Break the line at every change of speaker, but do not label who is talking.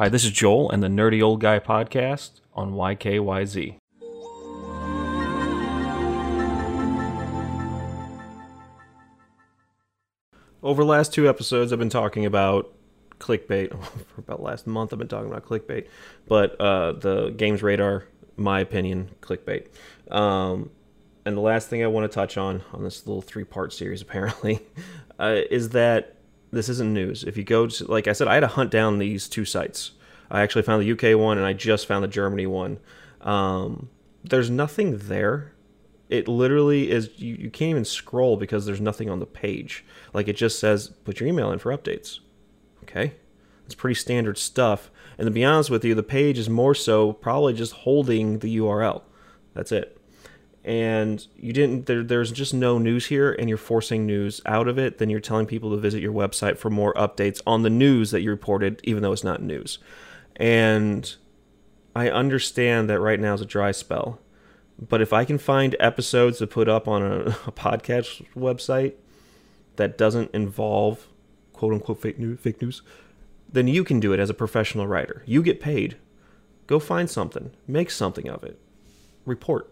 Hi, this is Joel and the Nerdy Old Guy podcast on YKYZ. Over the last two episodes, I've been talking about clickbait. For about last month, I've been talking about clickbait, but uh, the Games Radar, my opinion, clickbait. Um, and the last thing I want to touch on on this little three-part series, apparently, uh, is that this isn't news. If you go to, like I said, I had to hunt down these two sites. I actually found the UK one, and I just found the Germany one. Um, there's nothing there. It literally is you, you can't even scroll because there's nothing on the page. Like it just says put your email in for updates. Okay? It's pretty standard stuff. And to be honest with you the page is more so probably just holding the url that's it and you didn't there, there's just no news here and you're forcing news out of it then you're telling people to visit your website for more updates on the news that you reported even though it's not news and i understand that right now is a dry spell but if I can find episodes to put up on a, a podcast website that doesn't involve quote unquote fake news, fake news, then you can do it as a professional writer. You get paid. Go find something, make something of it, report.